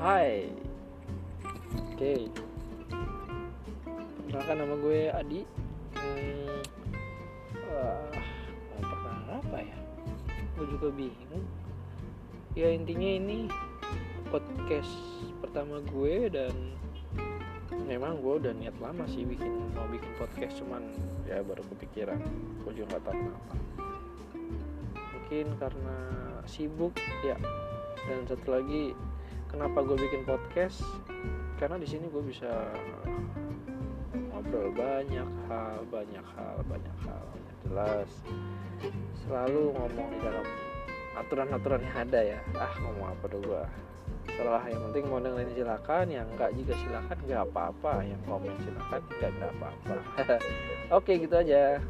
Hai. Oke. Perkenalkan nama gue Adi. Hmm, Wah Mau perkenalan apa ya? Gue juga bingung. Ya intinya ini Podcast pertama gue dan Memang gue udah niat lama sih bikin Mau bikin podcast cuman Ya baru kepikiran. Gue juga tahu kenapa. Mungkin karena sibuk ya. Dan satu lagi kenapa gue bikin podcast? Karena di sini gue bisa ngobrol banyak hal banyak hal banyak hal yang jelas. Selalu ngomong di dalam aturan-aturan yang ada ya. Ah ngomong apa dong gue setelah yang penting mau dengerin silakan yang enggak juga silakan nggak apa-apa. Yang komen silakan nggak apa-apa. Oke gitu aja